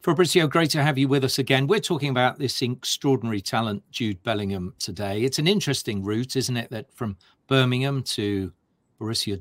Fabrizio, great to have you with us again. We're talking about this extraordinary talent, Jude Bellingham, today. It's an interesting route, isn't it? That from Birmingham to Borussia